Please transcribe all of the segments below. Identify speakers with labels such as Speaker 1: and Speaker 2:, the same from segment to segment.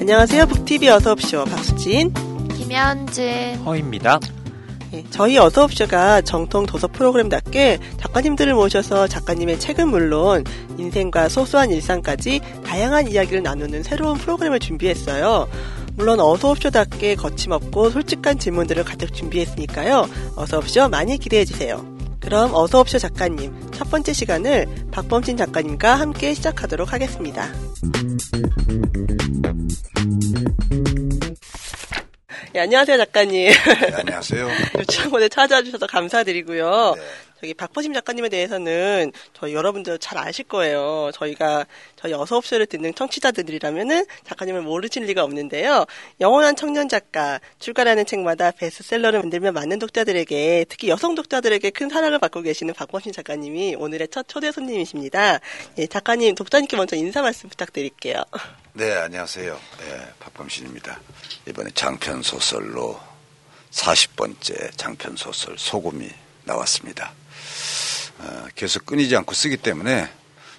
Speaker 1: 안녕하세요. 북TV 어서옵쇼 박수진.
Speaker 2: 김현진.
Speaker 3: 허입니다.
Speaker 1: 예, 저희 어서옵쇼가 정통 도서 프로그램답게 작가님들을 모셔서 작가님의 책은 물론 인생과 소소한 일상까지 다양한 이야기를 나누는 새로운 프로그램을 준비했어요. 물론 어서옵쇼답게 거침없고 솔직한 질문들을 가득 준비했으니까요. 어서옵쇼 많이 기대해주세요. 그럼 어서옵쇼 작가님 첫 번째 시간을 박범진 작가님과 함께 시작하도록 하겠습니다. 예, 안녕하세요 작가님.
Speaker 4: 네, 안녕하세요.
Speaker 1: 요청원에 찾아주셔서 감사드리고요.
Speaker 4: 네.
Speaker 1: 저기 박보심 작가님에 대해서는 저희 여러분들 잘 아실 거예요. 저희가 저희 어서옵쇼를 듣는 청취자들이라면은 작가님을 모르실 리가 없는데요. 영원한 청년 작가 출간하는 책마다 베스트셀러를 만들며 많은 독자들에게 특히 여성 독자들에게 큰 사랑을 받고 계시는 박보심 작가님이 오늘의 첫 초대 손님이십니다. 예, 작가님 독자님께 먼저 인사 말씀 부탁드릴게요.
Speaker 4: 네, 안녕하세요. 네, 박범신입니다. 이번에 장편 소설로 40번째 장편 소설 소금이 나왔습니다. 어, 계속 끊이지 않고 쓰기 때문에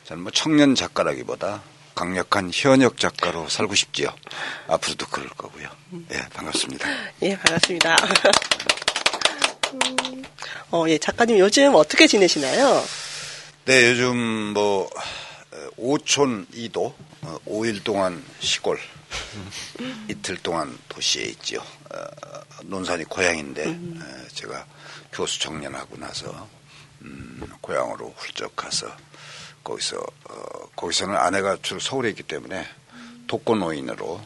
Speaker 4: 저는 뭐 청년 작가라기보다 강력한 현역 작가로 살고 싶지요. 앞으로도 그럴 거고요. 예, 반갑습니다.
Speaker 1: 예, 반갑습니다. 음, 어, 예, 작가님 요즘 어떻게 지내시나요?
Speaker 4: 네, 요즘 뭐 어, 오촌 2도 5일 동안 시골 이틀 동안 도시에 있지요. 어, 논산이 고향인데 어, 제가 교수 정년하고 나서 음, 고향으로 훌쩍 가서 거기서 어, 거기서는 아내가 주로 서울에 있기 때문에 독거노인으로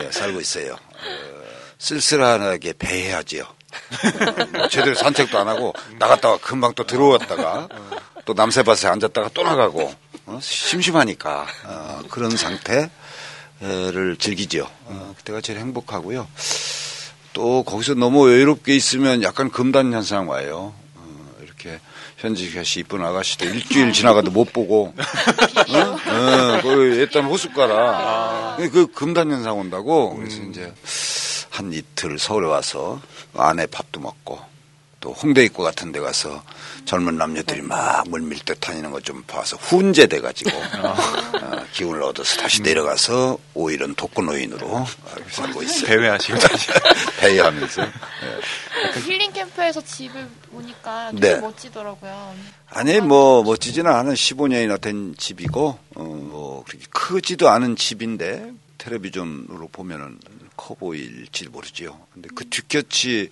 Speaker 4: 예, 살고 있어요. 어, 쓸쓸하게 배해야지요. 뭐 제대로 산책도 안 하고 나갔다가 금방 또 들어왔다가 또 남새밭에 앉았다가 또 나가고 어? 심심하니까 어, 그런 상태를 즐기죠. 어, 그때가 제일 행복하고요. 또 거기서 너무 외롭게 있으면 약간 금단 현상 와요. 어, 이렇게 현직 씨 이쁜 아가씨도 일주일 지나가도 못 보고, 어? 어, 그 일단 호숫가라. 그 금단 현상 온다고. 그래서 이제 한 이틀 서울에 와서 아내 밥도 먹고 또 홍대 입구 같은 데 가서 젊은 남녀들이 막 물밀 때 다니는 거 좀 봐서 훈제돼 가지고 어, 기운을 얻어서 다시 내려가서 오일은 독거노인으로 살고 있어요.
Speaker 3: 배회하시고 다시.
Speaker 4: 배회하면서.
Speaker 2: 그 힐링 캠프에서 집을 보니까
Speaker 4: 네.
Speaker 2: 멋지더라고요.
Speaker 4: 아니 뭐 멋지지는 않은 15년이나 된 집이고 어, 뭐 그렇게 크지도 않은 집인데 텔레비전으로 보면은 커 보일지 모르지요. 근데 그 뒷곁이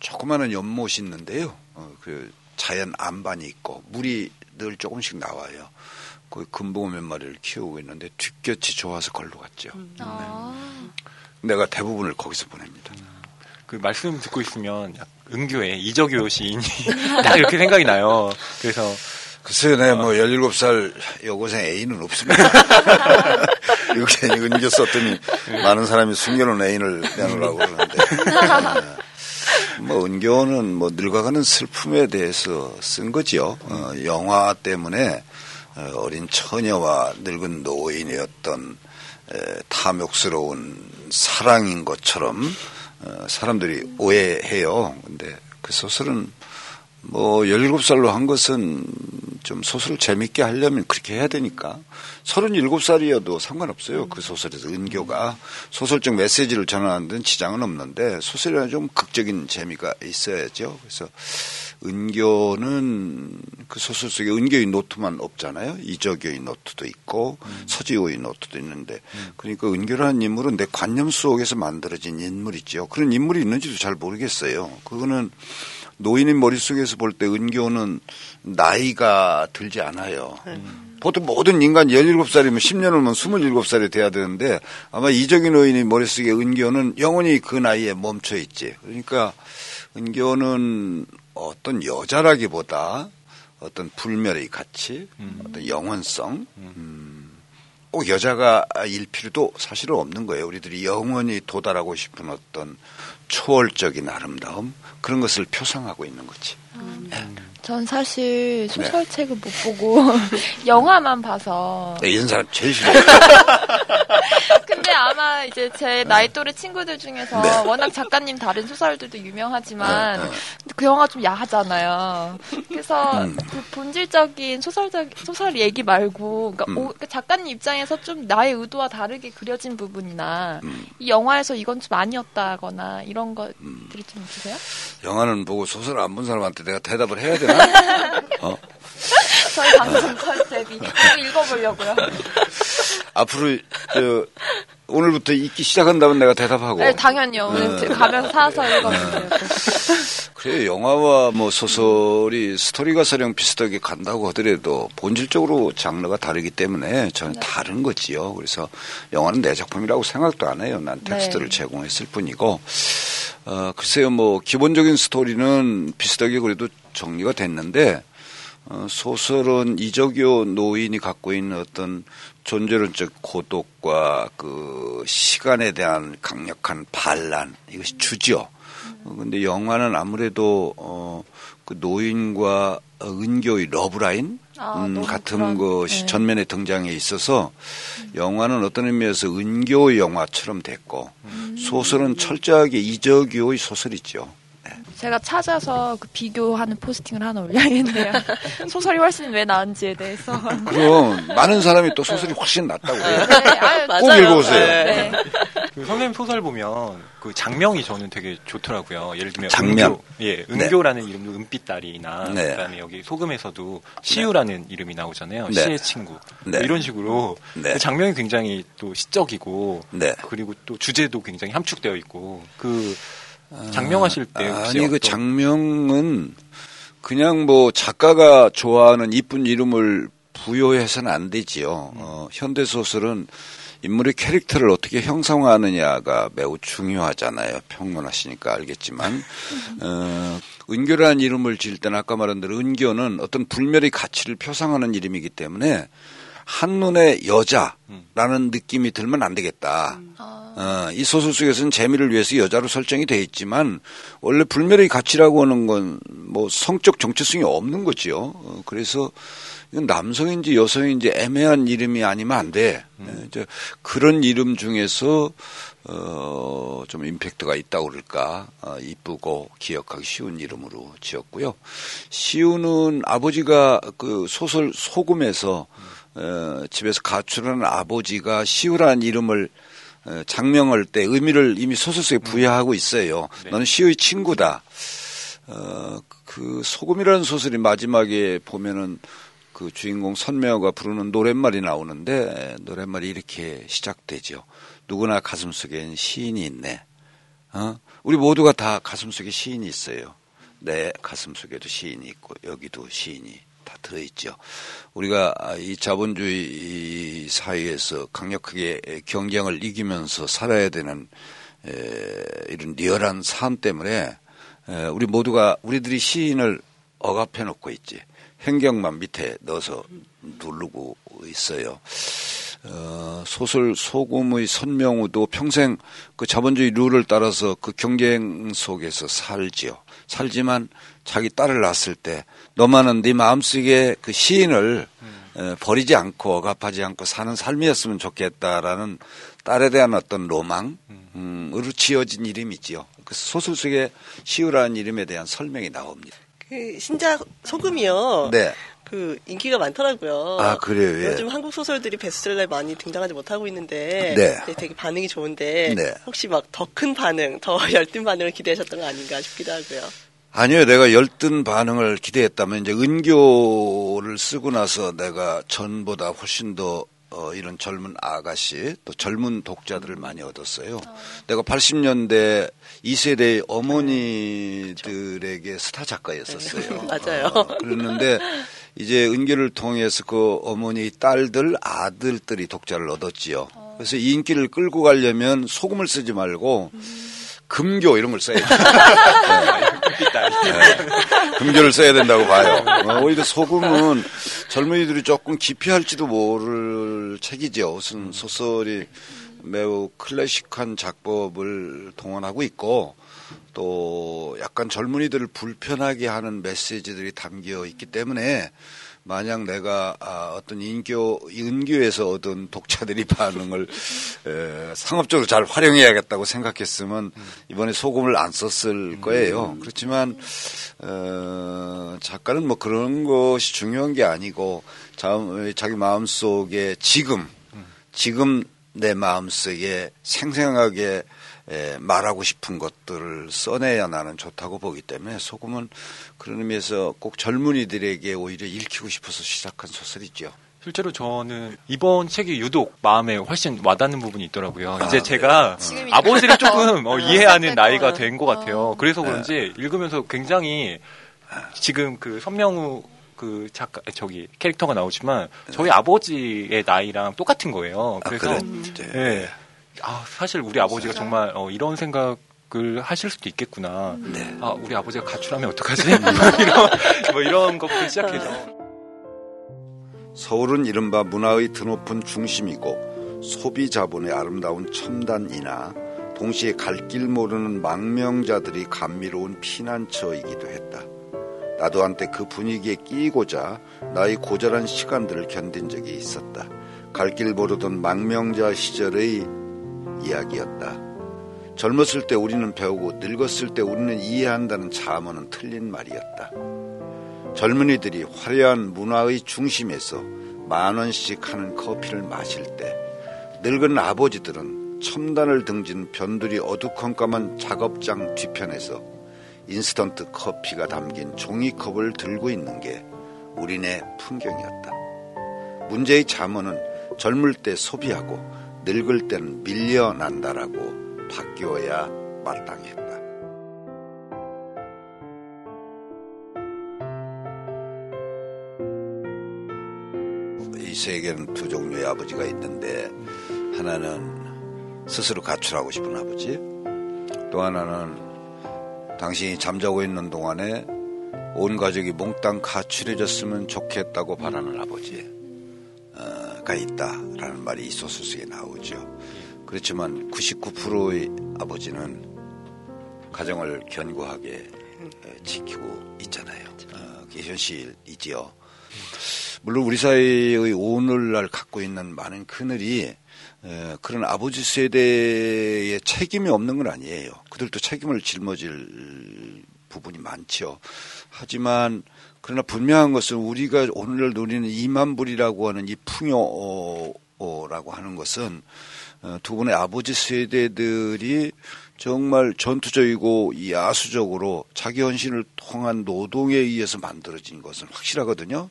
Speaker 4: 조그마한 연못이 있는데요. 어, 그 자연 안반이 있고 물이 늘 조금씩 나와요. 거기 금붕어 몇 마리를 키우고 있는데 뒷곁이 좋아서 걸로 갔죠.
Speaker 2: 아,
Speaker 4: 내가 대부분을 거기서 보냅니다.
Speaker 3: 그 말씀 듣고 있으면 약 은교의 이적요 시인이 딱 이렇게 생각이 나요. 그래서
Speaker 4: 글쎄요, 내가 뭐 17살 여고생 애인은 없습니다. 이렇게 은교 썼더니 많은 사람이 숨겨놓은 애인을 내놓으라고 그러는데. 어, 뭐 은교는 뭐 늙어가는 슬픔에 대해서 쓴 거지요. 어, 영화 때문에 어, 어린 처녀와 늙은 어떤 에, 탐욕스러운 사랑인 것처럼 어, 사람들이 오해해요. 근데 그 소설은 뭐 17살로 한 것은 좀 소설을 재밌게 하려면 그렇게 해야 되니까 37살이어도 상관없어요. 그 소설에서 은교가 소설적 메시지를 전하는 지장은 없는데 소설에는 좀 극적인 재미가 있어야죠. 그래서 은교는 그 소설 속에 은교의 노트만 없잖아요. 이적교의 노트도 있고 서지호의 노트도 있는데 그러니까 은교라는 인물은 내 관념 속에서 만들어진 인물이죠. 그런 인물이 있는지도 잘 모르겠어요. 그거는 노인의 머릿속에서 볼 때 은교는 나이가 들지 않아요. 보통 모든 인간 17살이면 10년 후면 27살이 돼야 되는데 아마 이적인 노인의 머릿속에 은교는 영원히 그 나이에 멈춰 있지. 그러니까 은교는 어떤 여자라기보다 어떤 불멸의 가치, 어떤 영원성, 음, 꼭 여자가 일 필요도 사실은 없는 거예요. 우리들이 영원히 도달하고 싶은 어떤 초월적인 아름다움 그런 것을 표상하고 있는 거지. 예.
Speaker 2: 전 사실 소설책을 못 보고 영화만 봐서
Speaker 4: 네, 이런 사람 제일 싫어.
Speaker 2: 근데 아마 이제 제 나이 또래 친구들 중에서
Speaker 4: 네.
Speaker 2: 워낙 작가님 다른 소설들도 유명하지만
Speaker 4: 네, 네.
Speaker 2: 그 영화 좀 야하잖아요. 그래서
Speaker 4: 음.
Speaker 2: 그 본질적인 소설적 소설 얘기 말고 그러니까
Speaker 4: 음.
Speaker 2: 오- 그 작가님 입장에서 좀 나의 의도와 다르게 그려진 부분이나
Speaker 4: 음.
Speaker 2: 이 영화에서 이건 좀 아니었다거나 이런 것들이 좀 있으세요?
Speaker 4: 영화는 보고 소설 안 본 사람한테 내가 대답을 해야 되나? 어?
Speaker 2: 저희 방송 컨셉이 저도 읽어보려고요.
Speaker 4: 앞으로 저, 오늘부터 읽기 시작한다면 내가 대답하고.
Speaker 2: 네, 당연히요. 오늘
Speaker 4: 네.
Speaker 2: 가면서 사서 읽어보세요.
Speaker 4: 그래 영화와 뭐 소설이 스토리가 설령 비슷하게 간다고 하더라도 본질적으로 장르가 다르기 때문에 저는
Speaker 2: 네.
Speaker 4: 다른 거지요. 그래서 영화는 내 작품이라고 생각도 안 해요. 난 텍스트를
Speaker 2: 네.
Speaker 4: 제공했을 뿐이고 어, 글쎄요 뭐 기본적인 스토리는 비슷하게 그래도 정리가 됐는데 어, 소설은 이적요 노인이 갖고 있는 어떤 존재론적 고독과 그 시간에 대한 강력한 반란 이것이 주죠. 어, 근데 영화는 아무래도 어, 그 노인과 어, 은교의 러브라인
Speaker 2: 아,
Speaker 4: 음, 같은
Speaker 2: 그런-
Speaker 4: 것이
Speaker 2: 네.
Speaker 4: 전면에 등장해 있어서 영화는 어떤 의미에서 은교 영화처럼 됐고
Speaker 2: 음.
Speaker 4: 소설은 철저하게 이적요의 소설이죠.
Speaker 2: 제가 찾아서 그 비교하는 포스팅을 하나 올려야겠네요. 소설이 훨씬 왜 나은지에 대해서.
Speaker 4: 그럼 많은 사람이 또 소설이 훨씬 낫다고 그래요.
Speaker 2: 네, 아유,
Speaker 4: 꼭 읽어보세요.
Speaker 2: 네.
Speaker 3: 그 선생님 소설 보면 그 장명이 저는 되게 좋더라고요. 예를 들면
Speaker 4: 장명?
Speaker 3: 은교, 예, 은교라는 이름도 은빛다리나
Speaker 4: 네.
Speaker 3: 그다음에 여기 소금에서도 시우라는 이름이 나오잖아요.
Speaker 4: 네.
Speaker 3: 시의 친구
Speaker 4: 네.
Speaker 3: 뭐 이런 식으로
Speaker 4: 네.
Speaker 3: 그 장명이 굉장히 또 시적이고
Speaker 4: 네.
Speaker 3: 그리고 또 주제도 굉장히 함축되어 있고 그 장명하실 때
Speaker 4: 아니 그 장명은 그냥 뭐 작가가 좋아하는 이쁜 이름을 부여해서는 안 되지요. 어, 현대 소설은 인물의 캐릭터를 어떻게 형성하느냐가 매우 중요하잖아요. 평론하시니까 알겠지만 어, 은교라는 이름을 지을 때는 아까 말한 대로 은교는 어떤 불멸의 가치를 표상하는 이름이기 때문에 한눈에 여자라는 느낌이 들면 안 되겠다. 어, 이 소설 속에서는 재미를 위해서 여자로 설정이 돼 있지만 원래 불멸의 가치라고 하는 건 뭐 성적 정체성이 없는 거지요. 어, 그래서 이건 남성인지 여성인지 애매한 이름이 아니면 안 돼. 예, 이제 그런 이름 중에서 어, 좀 임팩트가 있다고 그럴까. 어, 이쁘고 기억하기 쉬운 이름으로 지었고요. 시우는 아버지가 그 소설 소금에서 어, 집에서 가출하는 아버지가 시우라는 이름을 어, 장명할 때 의미를 이미 소설 속에 부여하고 있어요.
Speaker 3: 네.
Speaker 4: 너는 시우의 친구다. 어, 그 소금이라는 소설이 마지막에 보면은 그 주인공 선명호가 부르는 노랫말이 나오는데 노랫말이 이렇게 시작되죠. 누구나 가슴 속엔 시인이 있네. 어? 우리 모두가 다 가슴 속에 시인이 있어요. 내 가슴 속에도 시인이 있고 여기도 시인이 다 들어있죠. 우리가 이 자본주의 이 사회에서 강력하게 경쟁을 이기면서 살아야 되는 에, 이런 리얼한 삶 때문에 에, 우리 모두가 우리들이 시인을 억압해 놓고 있지. 행경만 밑에 넣어서 누르고 있어요. 어, 소설 소금의 선명우도 평생 그 자본주의 룰을 따라서 그 경쟁 속에서 살지요. 살지만 자기 딸을 낳았을 때 너만은 네 마음속에 그 시인을 에, 버리지 않고 억압하지 않고 사는 삶이었으면 좋겠다라는 딸에 대한 어떤 로망, 음,으로 지어진 이름이지요. 그 소설 속에 시우라는 이름에 대한 설명이 나옵니다.
Speaker 1: 그 신작 소금이요.
Speaker 4: 네.
Speaker 1: 그 인기가 많더라고요.
Speaker 4: 아, 그래요? 예.
Speaker 1: 요즘 한국 소설들이 베스트셀러에 많이 등장하지 못하고 있는데
Speaker 4: 네.
Speaker 1: 네, 되게 반응이 좋은데
Speaker 4: 네.
Speaker 1: 혹시 막 더 큰 반응, 더 열띤 반응을 기대하셨던 거 아닌가 싶기도 하고요.
Speaker 4: 아니요, 내가 열띤 반응을 기대했다면 이제 은교를 쓰고 나서 내가 전보다 훨씬 더 어, 이런 젊은 아가씨 또 젊은 독자들을 많이 얻었어요. 내가 80년대 2세대 어머니들에게 스타 작가였었어요.
Speaker 1: 맞아요.
Speaker 4: 어, 그랬는데 이제 은교를 통해서 그 어머니 딸들 아들들이 독자를 얻었지요. 그래서 이 인기를 끌고 가려면 소금을 쓰지 말고 금교 이런 걸 써야 돼. 네. 금교를 써야 된다고 봐요. 어, 오히려 소금은 젊은이들이 조금 기피할지도 모를 책이죠.
Speaker 1: 음.
Speaker 4: 소설이 매우 클래식한 작법을 동원하고 있고 또 약간 젊은이들을 불편하게 하는 메시지들이 담겨 있기 때문에 만약 내가 아, 어떤 인교 은교에서 얻은 독자들이 반응을 에, 상업적으로 잘 활용해야겠다고 생각했으면 이번에 소금을 안 썼을 거예요. 그렇지만 어, 작가는 뭐 그런 것이 중요한 게 아니고 자, 자기 마음 속에 지금 지금 내 마음 속에 생생하게 에, 말하고 싶은 것들을 써내야 나는 좋다고 보기 때문에 소금은 그런 의미에서 꼭 젊은이들에게 오히려 읽히고 싶어서 시작한 소설이죠.
Speaker 3: 실제로 저는 이번 책이 유독 마음에 훨씬 와닿는 부분이 있더라고요.
Speaker 4: 아,
Speaker 3: 이제
Speaker 4: 네.
Speaker 3: 제가
Speaker 2: 지금이
Speaker 3: 아버지를 조금 어,
Speaker 2: 어,
Speaker 3: 이해하는
Speaker 2: 할
Speaker 3: 나이가. 된 것 같아요.
Speaker 2: 어.
Speaker 3: 그래서 그런지 읽으면서 굉장히 지금 그 선명우 그 작가 저기 캐릭터가 나오지만 저희 아버지의 나이랑 똑같은 거예요.
Speaker 4: 아,
Speaker 3: 그래서
Speaker 4: 그래?
Speaker 3: 예. 아, 사실 우리 아버지가 정말 어, 이런 생각 을 하실 수도 있겠구나.
Speaker 4: 네.
Speaker 3: 아, 우리 아버지가 가출하면 어떡하지? 이런 뭐 이런 것부터 시작해서
Speaker 4: 서울은 이른바 문화의 드높은 중심이고 소비 자본의 아름다운 첨단이나 동시에 갈 길 모르는 망명자들이 감미로운 피난처이기도 했다. 나도 한때 그 분위기에 끼고자 나의 고절한 시간들을 견딘 적이 있었다. 갈 길 모르던 망명자 시절의 이야기였다. 젊었을 때 우리는 배우고 늙었을 때 우리는 이해한다는 자문은 틀린 말이었다. 젊은이들이 화려한 문화의 중심에서 만 원씩 하는 커피를 마실 때 늙은 아버지들은 첨단을 등진 변두리 어두컴컴한 작업장 뒤편에서 인스턴트 커피가 담긴 종이컵을 들고 있는 게 우리네 풍경이었다. 문제의 자문은 젊을 때 소비하고 늙을 때는 밀려난다라고 바뀌어야 마땅했다. 이 세계는 두 종류의 아버지가 있는데 하나는 스스로 가출하고 싶은 아버지 또 하나는 당신이 잠자고 있는 동안에 온 가족이 몽땅 가출해졌으면 좋겠다고 바라는 아버지 가 있다라는 말이 이 소설 속에 나오죠. 그렇지만 99%의 아버지는 가정을 견고하게 지키고 있잖아요. 어, 그게 현실이지요. 물론 우리 사회의 오늘날 갖고 있는 많은 그늘이 에, 그런 아버지 세대의 책임이 없는 건 아니에요. 그들도 책임을 짊어질 부분이 많죠. 하지만 그러나 분명한 것은 우리가 오늘날 누리는 2만 불이라고 하는 이 풍요라고 하는 것은 어, 두 분의 아버지 세대들이 정말 전투적이고 야수적으로 자기 헌신을 통한 노동에 의해서 만들어진 것은 확실하거든요.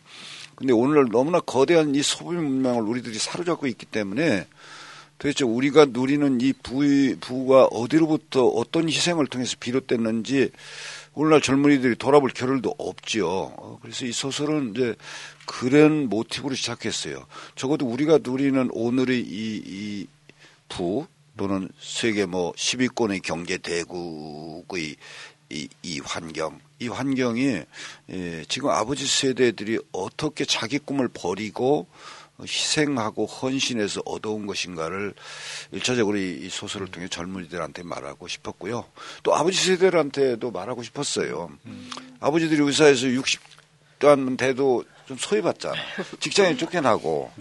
Speaker 4: 근데 오늘날 너무나 거대한 이 소비 문명을 우리들이 사로잡고 있기 때문에 도대체 우리가 누리는 이 부, 부가 어디로부터 어떤 희생을 통해서 비롯됐는지 오늘날 젊은이들이 돌아볼 겨를도 없지요. 어, 그래서 이 소설은 이제 그런 모티브로 시작했어요. 적어도 우리가 누리는 오늘의 이, 이 부, 또는 세계 뭐 10위권의 경제 대국의 이, 이 환경, 이 환경이 예, 지금 아버지 세대들이 어떻게 자기 꿈을 버리고 희생하고 헌신해서 얻어온 것인가를 일차적으로 이, 이 소설을 통해 젊은이들한테 말하고 싶었고요. 또 아버지 세대들한테도 말하고 싶었어요. 아버지들이 의사에서 60도 돼도 좀 소외받잖아. 직장에 쫓겨나고.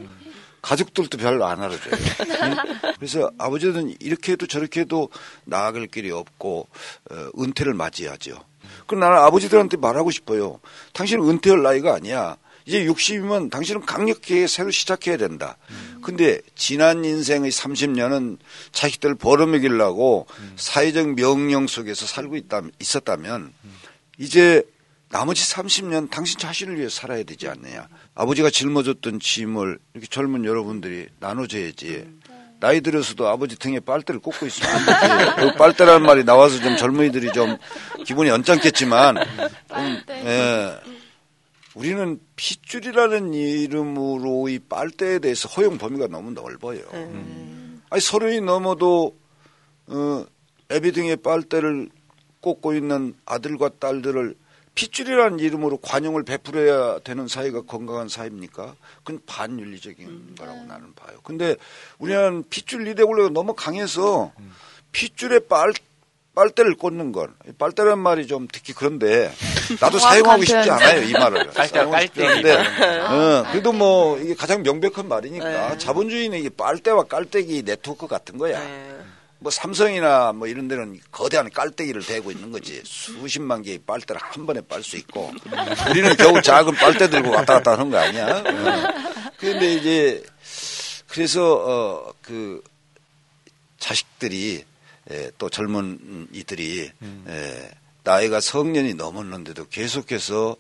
Speaker 4: 가족들도 별로 안 알아줘요. 응? 그래서 아버지는 이렇게 해도 저렇게 해도 나아갈 길이 없고 어, 은퇴를 맞이하죠. 그럼 나는 아버지들한테 말하고 싶어요. 당신은 은퇴할 나이가 아니야. 이제 60이면 당신은 강력하게 새로 시작해야 된다. 근데 지난 인생의 30년은 자식들을 벌어먹이려고 사회적 명령 속에서 살고 있다, 있었다면 이제 나머지 30년 당신 자신을 위해 살아야 되지 않느냐. 아버지가 짊어졌던 짐을 이렇게 젊은 여러분들이 나눠줘야지. 나이 들어서도 아버지 등에 빨대를 꽂고 있으면 안 되지. 그 빨대라는 말이 나와서 좀 젊은이들이 좀 기분이 언짢겠지만, 좀, 예. 우리는 핏줄이라는 이름으로 이 빨대에 대해서 허용 범위가 너무 넓어요. 아니, 서른이 넘어도, 어, 애비 등에 빨대를 꽂고 있는 아들과 딸들을 핏줄이라는 이름으로 관용을 베풀어야 되는 사회가 건강한 사회입니까? 그건 반윤리적인 거라고 나는 봐요. 근데 우리는 핏줄 리데올레가 너무 강해서 핏줄에 빨, 빨대를 꽂는 건 빨대란 말이 좀 듣기 그런데 나도 사용하고 싶지. 않아요 이 말을.
Speaker 3: 빨대와
Speaker 4: 사용하고 싶지
Speaker 3: 깔때기.
Speaker 4: 않은데, 어, 그래도 뭐 이게 가장 명백한 말이니까
Speaker 1: 네.
Speaker 4: 자본주의는 이게 빨대와 깔때기 네트워크 같은 거야.
Speaker 1: 네.
Speaker 4: 뭐 삼성이나 뭐 이런 데는 거대한 깔때기를 대고 있는 거지 수십만 개의 빨대를 한 번에 빨 수 있고 우리는 겨우 작은 빨대 들고 왔다 갔다 하는 거 아니야? 어. 그런데 이제 그래서 어 그 자식들이 에, 또 젊은 이들이 에, 나이가 성년이 넘었는데도 계속해서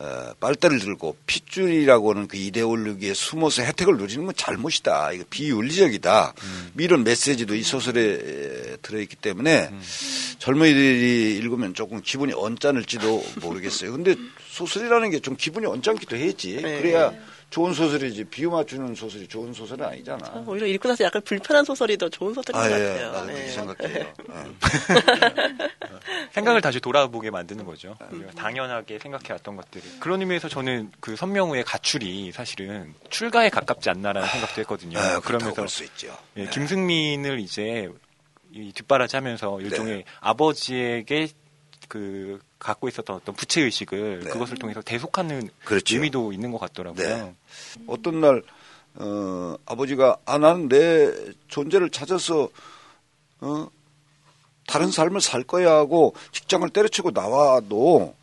Speaker 4: 어, 빨대를 들고 핏줄이라고 하는 그 이데올로기에 숨어서 혜택을 누리는 건 잘못이다. 이거 비윤리적이다. 이런 메시지도 이 소설에 에, 들어있기 때문에 젊은이들이 읽으면 조금 기분이 언짢을지도 모르겠어요. 근데 소설이라는 게 좀 기분이 언짢기도 해야지.
Speaker 1: 네.
Speaker 4: 그래야 좋은 소설이지. 비유 맞추는 소설이 좋은 소설은 아니잖아.
Speaker 1: 오히려 읽고 나서 약간 불편한 소설이 더 좋은 소설인
Speaker 4: 아,
Speaker 1: 것
Speaker 4: 예.
Speaker 1: 같아요.
Speaker 4: 나도
Speaker 1: 네.
Speaker 4: 그렇게 생각해요. 예.
Speaker 3: 생각을 다시 돌아보게 만드는 거죠. 우리가 당연하게 생각해왔던 것들을. 그런 의미에서 저는 그 선명우의 가출이 사실은 출가에 가깝지 않나라는 생각도 했거든요.
Speaker 4: 아,
Speaker 3: 그러면서
Speaker 4: 볼수 있죠.
Speaker 3: 예,
Speaker 4: 네.
Speaker 3: 김승민을 이제 이 뒷바라지하면서 일종의
Speaker 4: 네.
Speaker 3: 아버지에게 그 갖고 있었던 어떤 부채 의식을
Speaker 4: 네.
Speaker 3: 그것을 통해서 대속하는
Speaker 4: 그렇죠.
Speaker 3: 의미도 있는 것 같더라고요.
Speaker 4: 네. 어떤 날 어, 아버지가 아 나는 내 존재를 찾아서 어, 다른 삶을 살 거야 하고 직장을 때려치고 나와도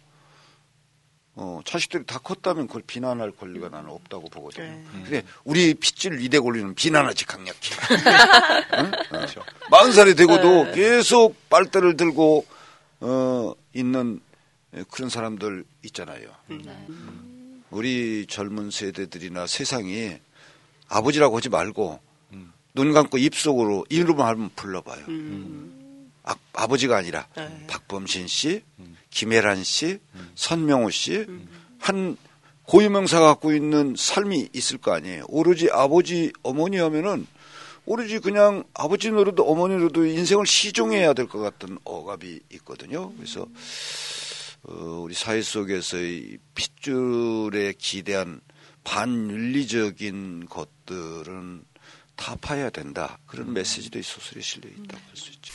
Speaker 4: 어, 자식들이 다 컸다면 그걸 비난할 권리가 나는 없다고 보거든요.
Speaker 1: 네.
Speaker 4: 근데 우리 핏줄 이대 권리는 비난하지 강력히.
Speaker 3: 그렇죠.
Speaker 4: 마흔 살이 되고도
Speaker 1: 네.
Speaker 4: 계속 빨대를 들고 어, 있는 그런 사람들 있잖아요. 우리 젊은 세대들이나 세상이 아버지라고 하지 말고
Speaker 3: 음.
Speaker 4: 눈 감고 입속으로 이름만 하면 불러봐요.
Speaker 1: 음.
Speaker 4: 아, 아버지가 아니라
Speaker 1: 네.
Speaker 4: 박범신 씨,
Speaker 3: 음.
Speaker 4: 김혜란 씨, 선명호 씨, 한 고유명사가 갖고 있는 삶이 있을 거 아니에요. 오로지 아버지, 어머니 하면은 오로지 그냥 아버지 노릇도 어머니 노릇도 인생을 시종해야 될 것 같은 억압이 있거든요. 그래서 어, 우리 사회 속에서의 핏줄에 기대한 반윤리적인 것들은 타파해야 된다. 그런 메시지도 이 소설에 실려 있다고 할 수 있죠.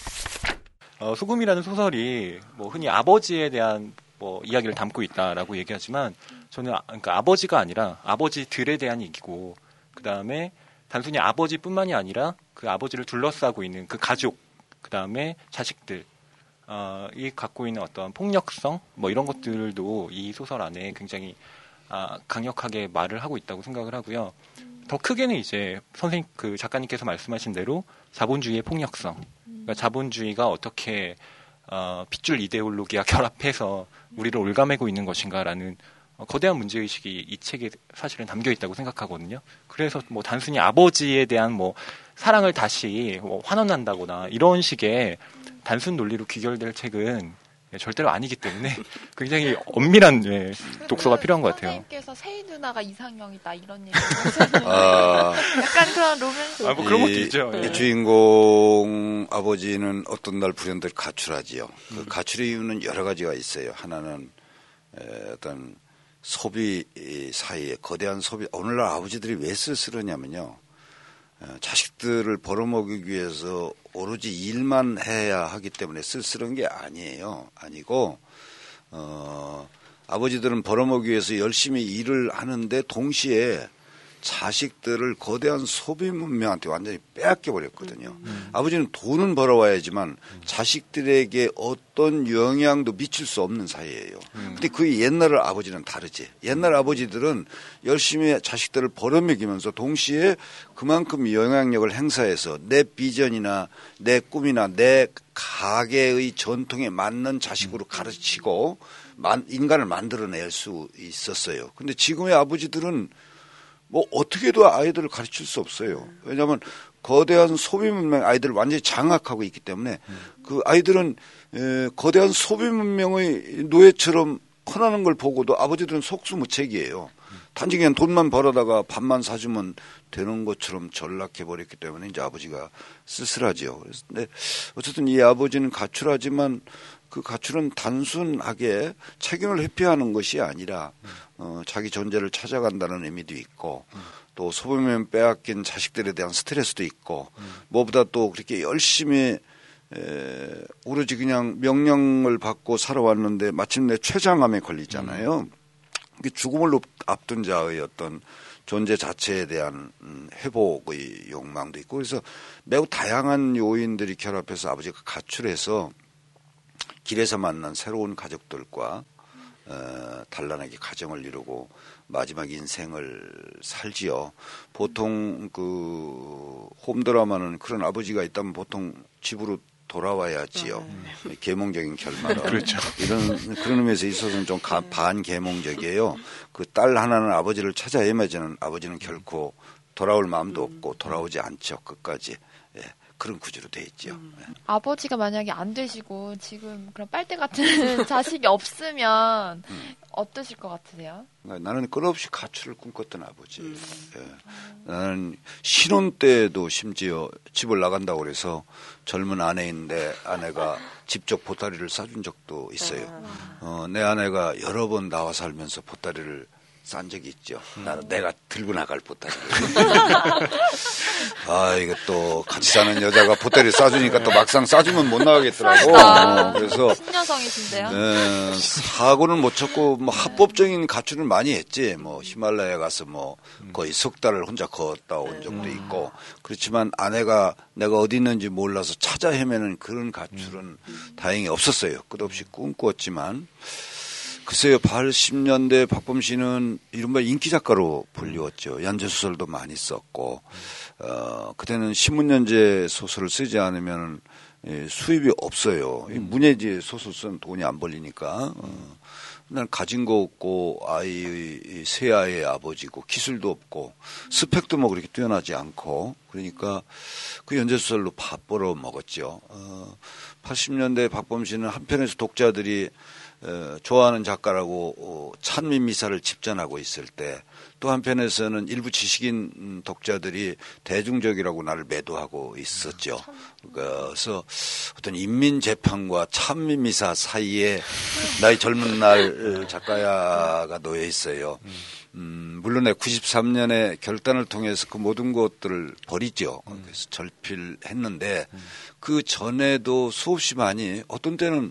Speaker 3: 어, 소금이라는 소설이 뭐 흔히 아버지에 대한 뭐 이야기를 담고 있다라고 얘기하지만 저는 아, 그러니까 아버지가 아니라 아버지들에 대한 얘기고 그 다음에 단순히 아버지뿐만이 아니라 그 아버지를 둘러싸고 있는 그 가족 그 다음에 자식들 어, 이 갖고 있는 어떤 폭력성 뭐 이런 것들도 이 소설 안에 굉장히 아, 강력하게 말을 하고 있다고 생각을 하고요. 더 크게는 이제 선생 그 작가님께서 말씀하신 대로 자본주의의 폭력성, 그러니까 자본주의가 어떻게 어, 핏줄 이데올로기와 결합해서 우리를 올가매고 있는 것인가라는 어, 거대한 문제 의식이 이 책에 사실은 담겨 있다고 생각하거든요. 그래서 뭐 단순히 아버지에 대한 뭐 사랑을 다시 뭐 환원한다거나 이런 식의 단순 논리로 귀결될 책은 예, 절대로 아니기 때문에 굉장히 엄밀한 예, 독서가 필요한 것 같아요.
Speaker 2: 선생님께서 세희 누나가 이상형이다 이런 얘기 하셨는데
Speaker 4: 아,
Speaker 2: 약간 그런 로맨스.
Speaker 3: 아, 뭐 그런 것도
Speaker 4: 이-
Speaker 3: 있죠. 예.
Speaker 4: 이 주인공 아버지는 어떤 날 불현듯 가출하지요. 그 가출의 이유는 여러 가지가 있어요. 하나는 에, 어떤 소비 사이에 거대한 소비. 오늘날 아버지들이 왜 쓸쓸하냐면요. 어, 자식들을 벌어먹이기 위해서 오로지 일만 해야 하기 때문에 쓸쓸한 게 아니에요. 아니고 어, 아버지들은 벌어먹기 위해서 열심히 일을 하는데 동시에 자식들을 거대한 소비 문명한테 완전히 빼앗겨 버렸거든요. 아버지는 돈은 벌어와야지만 자식들에게 어떤 영향도 미칠 수 없는 사이예요. 근데 그 옛날 아버지는 다르지. 옛날 아버지들은 열심히 자식들을 벌어먹이면서 동시에 그만큼 영향력을 행사해서 내 비전이나 내 꿈이나 내 가게의 전통에 맞는 자식으로 가르치고 만- 인간을 만들어낼 수 있었어요. 근데 지금의 아버지들은 뭐 어떻게도 아이들을 가르칠 수 없어요. 왜냐하면 거대한 소비 문명 아이들을 완전히 장악하고 있기 때문에 그 아이들은 에, 거대한 소비 문명의 노예처럼 커나는 걸 보고도 아버지들은 속수무책이에요. 단지 그냥 돈만 벌어다가 밥만 사주면 되는 것처럼 전락해 버렸기 때문에 이제 아버지가 쓸쓸하지요. 근데 어쨌든 이 아버지는 가출하지만 그 가출은 단순하게 책임을 회피하는 것이 아니라 어, 자기 존재를 찾아간다는 의미도 있고 또 소비면 빼앗긴 자식들에 대한 스트레스도 있고 무엇보다 또 그렇게 열심히 에, 오로지 그냥 명령을 받고 살아왔는데 마침내 췌장암에 걸리잖아요. 이게 죽음을 앞둔 자의 어떤 존재 자체에 대한 음, 회복의 욕망도 있고 그래서 매우 다양한 요인들이 결합해서 아버지가 가출해서 길에서 만난 새로운 가족들과 어, 단란하게 가정을 이루고 마지막 인생을 살지요. 보통 그 홈드라마는 그런 아버지가 있다면 보통 집으로 돌아와야지요. 아, 계몽적인 결말은. 그렇죠. 이런, 그런 의미에서 있어서는 좀 가, 반계몽적이에요. 그 딸 하나는 아버지를 찾아 헤매지는 아버지는 결코 돌아올 마음도 없고 돌아오지 않죠. 끝까지. 예. 그런 구조로 돼 있죠. 음.
Speaker 2: 네. 아버지가 만약에 안 되시고 지금 그런 빨대 같은 자식이 없으면 음. 어떠실 것 같으세요?
Speaker 4: 나는 끝없이 가출을 꿈꿨던 아버지. 음. 예. 나는 신혼 때도 심지어 집을 나간다고 그래서 젊은 아내인데 아내가 직접 보따리를 싸준 적도 있어요. 아. 어, 내 아내가 여러 번 나와 살면서 보따리를 싼 적이 있죠. 나는 내가 들고 나갈 보따리. 아, 이게 또 같이 사는 여자가 보따리 싸주니까 또 막상 싸주면 못 나가겠더라고. 어, 그래서.
Speaker 2: 신녀성이신데요?
Speaker 4: 네, 사고는 못 쳤고, 뭐 합법적인 가출을 많이 했지. 뭐 히말라야 가서 뭐 거의 석 달을 혼자 걷다 온 적도 있고. 그렇지만 아내가 내가 어디 있는지 몰라서 찾아 헤매는 그런 가출은 다행히 없었어요. 끝없이 꿈꾸었지만. 글쎄요, 80년대 박범 씨는 이른바 인기 작가로 불리웠죠. 연재 소설도 많이 썼고, 어, 그때는 신문 연재 소설을 쓰지 않으면 예, 수입이 없어요. 음. 문예지 소설 쓰는 돈이 안 벌리니까. 어. 난 가진 거 없고 아이의 새 아이의 아버지고 기술도 없고 스펙도 뭐 그렇게 뛰어나지 않고 그러니까 그 연재 소설로 밥 벌어 먹었죠. 어, 80년대 박범 씨는 한편에서 독자들이 어, 좋아하는 작가라고 어, 찬미 미사를 집전하고 있을 때 또 한편에서는 일부 지식인 독자들이 대중적이라고 나를 매도하고 있었죠. 그래서 어떤 인민 재판과 찬미 미사 사이에 나의 젊은 날 작가야가 놓여 있어요. 음, 물론 내 93년에 결단을 통해서 그 모든 것들을 버리죠. 그래서 절필했는데 그 전에도 수없이 많이 어떤 때는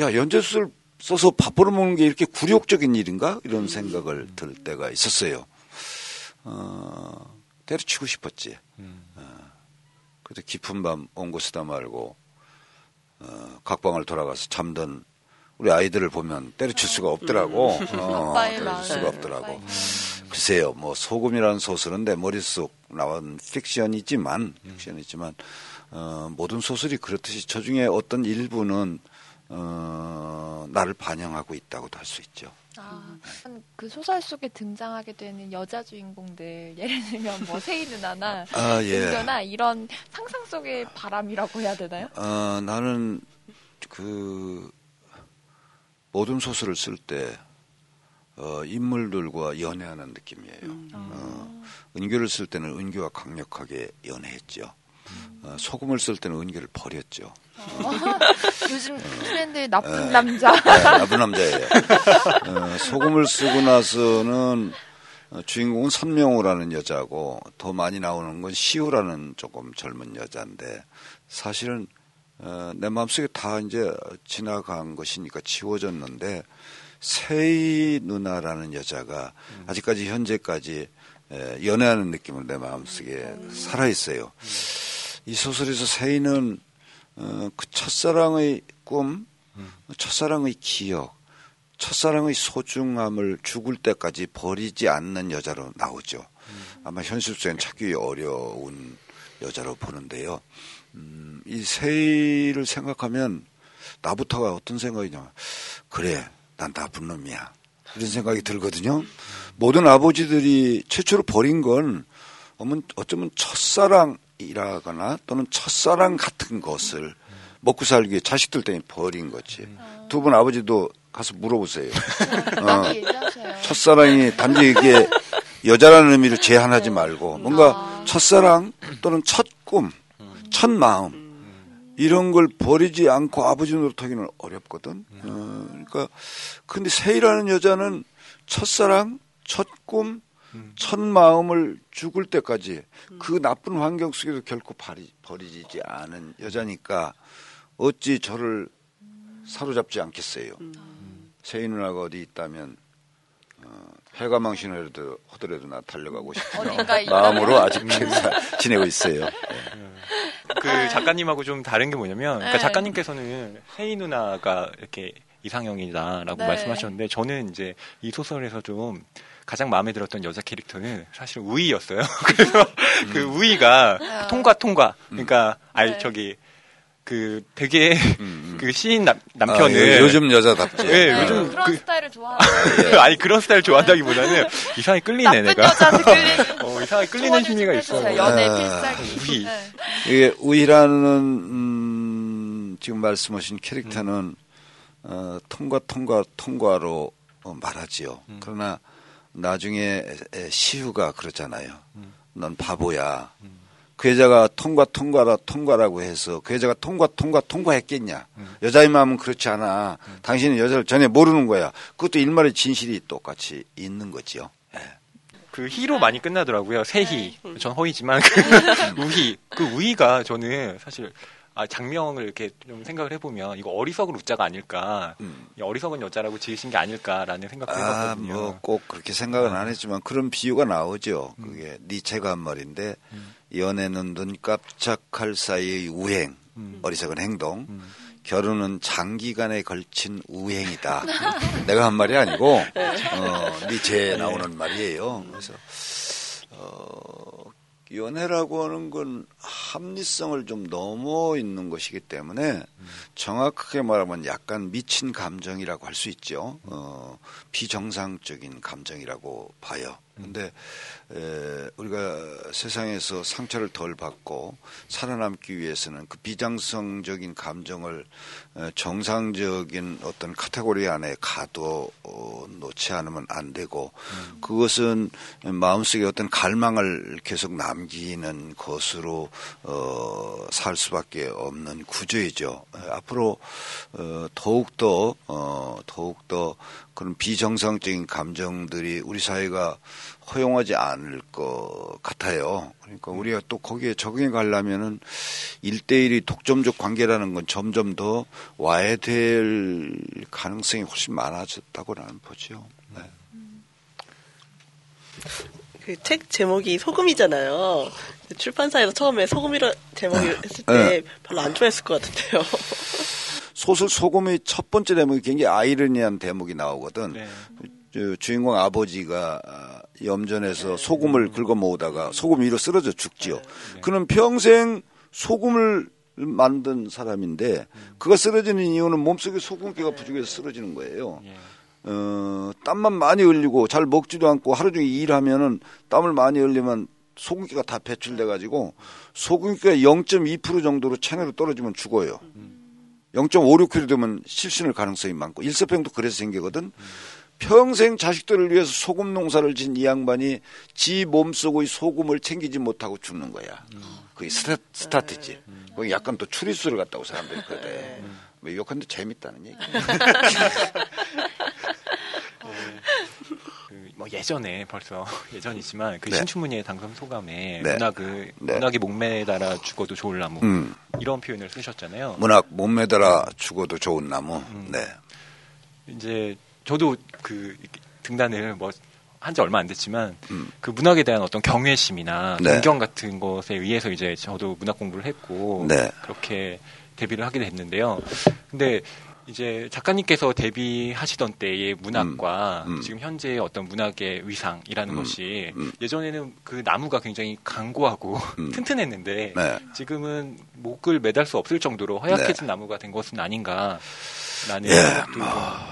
Speaker 4: 야, 연재수를 써서 밥 벌어먹는 게 이렇게 굴욕적인 일인가? 이런 생각을 들 때가 있었어요. 어, 때려치고 싶었지. 어, 그래도 깊은 밤 옹고 쓰다 말고, 어, 각방을 돌아가서 잠든 우리 아이들을 보면 때려칠 수가 없더라고. 음. 어, 때려칠 수가 없더라고. 글쎄요, 뭐, 소금이라는 소설은 내 머릿속 나온 픽션이지만, 픽션이지만, 어, 모든 소설이 그렇듯이 저 중에 어떤 일부는 어, 나를 반영하고 있다고도 할 수 있죠. 아,
Speaker 2: 그 소설 속에 등장하게 되는 여자 주인공들 예를 들면 뭐 세이 누나나
Speaker 4: 아, 예.
Speaker 2: 은교나 이런 상상 속의 바람이라고 해야 되나요?
Speaker 4: 어, 나는 그 모든 소설을 쓸때 어, 인물들과 연애하는 느낌이에요. 음. 어, 은교를 쓸 때는 은교와 강력하게 연애했죠. 어, 소금을 쓸 때는 은교를 버렸죠. 어.
Speaker 2: 요즘 트렌드 나쁜 네. 남자. 네,
Speaker 4: 나쁜 남자예요. 어, 소금을 쓰고 나서는 어, 주인공은 선명호라는 여자고 더 많이 나오는 건 시우라는 조금 젊은 여자인데 사실은 어, 내 마음속에 다 이제 지나간 것이니까 지워졌는데 세이 누나라는 여자가 음. 아직까지 현재까지 에, 연애하는 느낌으로 내 마음속에 음. 살아 있어요. 음. 이 소설에서 세이는 어, 그 첫사랑의 꿈, 음. 첫사랑의 기억, 첫사랑의 소중함을 죽을 때까지 버리지 않는 여자로 나오죠. 음. 아마 현실 속엔 찾기 어려운 여자로 보는데요. 음, 이 세이를 생각하면 나부터가 어떤 생각이냐. 그래, 난 나쁜 놈이야. 이런 생각이 들거든요. 모든 아버지들이 최초로 버린 건 어쩌면 첫사랑, 이라거나 또는 첫사랑 같은 것을 먹고 살기 위해 자식들 때문에 버린 거지. 두 분 아버지도 가서 물어보세요. 어, 첫사랑이 단지 이게 여자라는 의미를 제한하지 말고 뭔가 아. 첫사랑 또는 첫 꿈, 첫 마음 이런 걸 버리지 않고 아버지 노릇하기는 어렵거든. 어, 그러니까 근데 세이라는 여자는 첫사랑, 첫 꿈, 첫 마음을 죽을 때까지 그 나쁜 환경 속에서 결코 버리, 버리지 않은 여자니까 어찌 저를 사로잡지 않겠어요. 세희 누나가 어디 있다면 어, 해가망신을 하더라도 나 달려가고 싶은. 마음으로 아직 지내고 있어요.
Speaker 3: 그 작가님하고 좀 다른 게 뭐냐면, 그러니까
Speaker 2: 네.
Speaker 3: 작가님께서는 혜희 누나가 이렇게 이상형이다라고
Speaker 2: 네.
Speaker 3: 말씀하셨는데, 저는 이제 이 소설에서 좀 가장 마음에 들었던 여자 캐릭터는 사실 우이였어요. 그래서 그 우이가
Speaker 2: 아.
Speaker 3: 통과 통과. 그러니까 알
Speaker 2: 네.
Speaker 3: 저기 그 되게
Speaker 4: 음,
Speaker 3: 그 시인 남,
Speaker 4: 아,
Speaker 3: 남편을
Speaker 4: 요- 요즘 여자답지.
Speaker 3: 네,
Speaker 2: 네,
Speaker 3: 요즘
Speaker 2: 그런
Speaker 3: 그-
Speaker 2: 스타일을 좋아하는
Speaker 3: 아니 그런 스타일 좋아한다기보다는 이상하게 끌리네
Speaker 2: 나쁜
Speaker 3: 내가. 어, 이상하게 끌리는 심리가
Speaker 2: 좀
Speaker 3: 있어.
Speaker 2: 연애
Speaker 4: 아,
Speaker 2: 필살기.
Speaker 3: 우리.
Speaker 2: 네.
Speaker 4: 이게 우희라는 음, 지금 말씀하신 캐릭터는 어, 통과 통과 통과로 어, 말하지요. 그러나 나중에 에, 시우가 그러잖아요. 넌 바보야. 그 여자가 통과 통과라 통과라고 해서 그 여자가 통과 통과 통과했겠냐? 여자의 마음은 그렇지 않아. 당신은 여자를 전혀 모르는 거야. 그것도 일말의 진실이 똑같이 있는 거지요. 예.
Speaker 3: 그 희로 많이 끝나더라고요. 세희.
Speaker 2: 네.
Speaker 3: 전 허이지만 그 우희. 그 우희가 저는 사실 아, 장명을 이렇게 좀 생각을 해보면 이거 어리석은 우자가 아닐까.
Speaker 4: 음.
Speaker 3: 이 어리석은 여자라고 지으신 게 아닐까라는 생각도
Speaker 4: 아,
Speaker 3: 해봤거든요.
Speaker 4: 뭐 꼭 그렇게 생각은 안 했지만 그런 비유가 나오죠. 그게 니체가 한 말인데 연애는 눈 깜짝할 사이의 우행, 어리석은 행동. 결혼은 장기간에 걸친 우행이다. 내가 한 말이 아니고 어, 니체에 나오는 말이에요. 그래서 어, 연애라고 하는 건 합리성을 좀 넘어 있는 것이기 때문에 정확하게 말하면 약간 미친 감정이라고 할 수 있죠. 어, 비정상적인 감정이라고 봐요. 근데 에, 우리가 세상에서 상처를 덜 받고 살아남기 위해서는 그 비정상적인 감정을 에, 정상적인 어떤 카테고리 안에 가둬 어, 놓지 않으면 안 되고 그것은 마음속에 어떤 갈망을 계속 남기는 것으로 어, 살 수밖에 없는 구조이죠. 에, 앞으로 어, 더욱더 어, 더욱더 그런 비정상적인 감정들이 우리 사회가 허용하지 않을 것 같아요. 그러니까 우리가 또 거기에 적응해 가려면은 일대일이 독점적 관계라는 건 점점 더 와해될 가능성이 훨씬 많아졌다고 나는 보죠. 네.
Speaker 1: 그책 제목이 소금이잖아요. 출판사에서 처음에 소금이라 제목을 했을 때
Speaker 4: 네.
Speaker 1: 별로 안 좋아했을 것 같은데요.
Speaker 4: 소설 소금의 첫 번째 대목이 굉장히 아이러니한 대목이 나오거든.
Speaker 3: 네.
Speaker 4: 저 주인공 아버지가 아, 염전에서 소금을 긁어 모으다가 소금 위로 쓰러져 죽지요. 그는 평생 소금을 만든 사람인데 그가 쓰러지는 이유는 몸속에 소금기가 부족해서 쓰러지는 거예요.
Speaker 3: 예.
Speaker 4: 어, 땀만 많이 흘리고 잘 먹지도 않고 하루 종일 일하면은 땀을 많이 흘리면 소금기가 다 배출돼 가지고 소금기가 0.2% 정도로 체내로 떨어지면 죽어요. 0.56kg 되면 실신할 가능성이 많고 일사병도 그래서 생기거든. 평생 자식들을 위해서 소금 농사를 진 이 양반이 지 몸속의 소금을 챙기지 못하고 죽는 거야. 그게 스타, 스타트지. 거기 약간 또 추리수를 갖다고 사람들이 그러대. 뭐 욕한데 재밌다는 얘기.
Speaker 3: 그뭐 예전에 벌써 예전이지만 그
Speaker 4: 네.
Speaker 3: 신춘문예 당선 소감에
Speaker 4: 네.
Speaker 3: 문학을
Speaker 4: 네.
Speaker 3: 문학이 목매달아 죽어도 좋을 나무
Speaker 4: 음.
Speaker 3: 이런 표현을 쓰셨잖아요.
Speaker 4: 문학 못 매달아 죽어도 좋은 나무. 네.
Speaker 3: 이제 저도 그 등단을 뭐 한지 얼마 안 됐지만
Speaker 4: 음.
Speaker 3: 그 문학에 대한 어떤 경외심이나
Speaker 4: 네.
Speaker 3: 동경 같은 것에 의해서 이제 저도 문학 공부를 했고
Speaker 4: 네.
Speaker 3: 그렇게 데뷔를 하게 됐는데요. 근데 이제 작가님께서 데뷔하시던 때의 문학과
Speaker 4: 음, 음.
Speaker 3: 지금 현재의 어떤 문학의 위상이라는
Speaker 4: 음,
Speaker 3: 것이
Speaker 4: 음.
Speaker 3: 예전에는 그 나무가 굉장히 강고하고
Speaker 4: 음.
Speaker 3: 튼튼했는데
Speaker 4: 네.
Speaker 3: 지금은 목을 매달 수 없을 정도로 허약해진 나무가 된 것은 아닌가라는
Speaker 4: 예,
Speaker 3: 생각도 좀
Speaker 4: 뭐.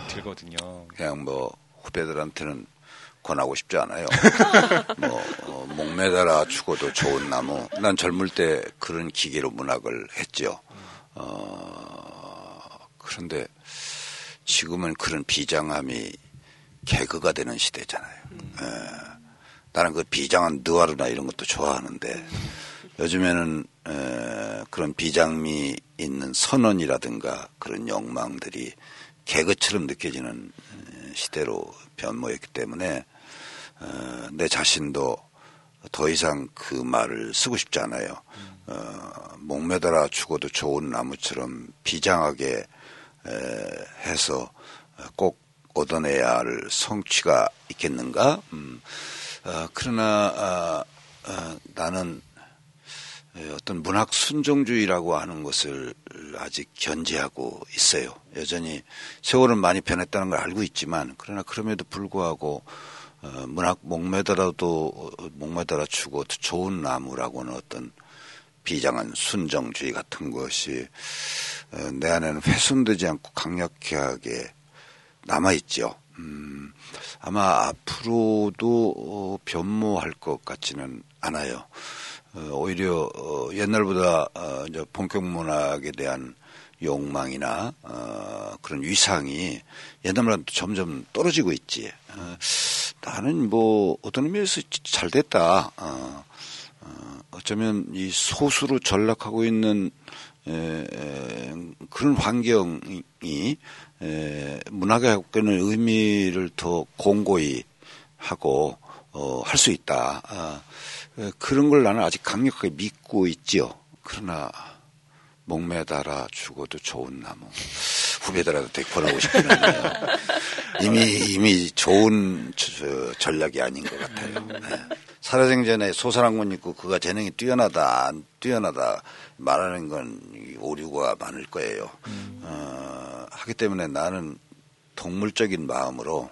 Speaker 3: 들거든요.
Speaker 4: 그냥 뭐 후배들한테는 권하고 싶지 않아요. 뭐 어, 목매달아 죽어도 좋은 나무. 난 젊을 때 그런 기계로 문학을 했죠. 어, 그런데 지금은 그런 비장함이 개그가 되는 시대잖아요. 예. 나는 그 비장한 느와르나 이런 것도 좋아하는데 요즘에는 에, 그런 비장미 있는 선언이라든가 그런 욕망들이 개그처럼 느껴지는 에, 시대로 변모했기 때문에 어, 내 자신도 더 이상 그 말을 쓰고 싶지 않아요. 어, 목매달아 죽어도 좋은 나무처럼 비장하게 에, 해서 꼭 얻어내야 할 성취가 있겠는가? 음, 어, 그러나 어, 어, 나는 어떤 문학 순종주의라고 하는 것을 아직 견제하고 있어요. 여전히 세월은 많이 변했다는 걸 알고 있지만 그러나 그럼에도 불구하고 어, 문학 목매달아도 목매달아 죽어도 좋은 나무라고는 어떤 비장한 순정주의 같은 것이 어, 내 안에는 훼손되지 않고 강력하게 남아있죠. 음, 아마 앞으로도 어, 변모할 것 같지는 않아요. 어, 오히려 어, 옛날보다 어, 이제 본격 문학에 대한 욕망이나 어, 그런 위상이 옛날보다 점점 떨어지고 있지. 어, 나는 뭐 어떤 의미에서 잘 됐다. 어쩌면 이 소수로 전락하고 있는 에, 에, 그런 환경이 에, 갖고 있는 의미를 더 공고히 하고 어, 할 수 있다. 아, 그런 걸 나는 아직 강력하게 믿고 있지요. 그러나 목매달아 죽어도 좋은 나무. 후배들한테 데리고 싶긴 한데요. 이미, 이미 좋은 전략이 아닌 것 같아요. 네. 살아생전에 소설 한권 있고 그가 재능이 뛰어나다, 안 뛰어나다 말하는 건 오류가 많을 거예요. 음. 어, 하기 때문에 나는 동물적인 마음으로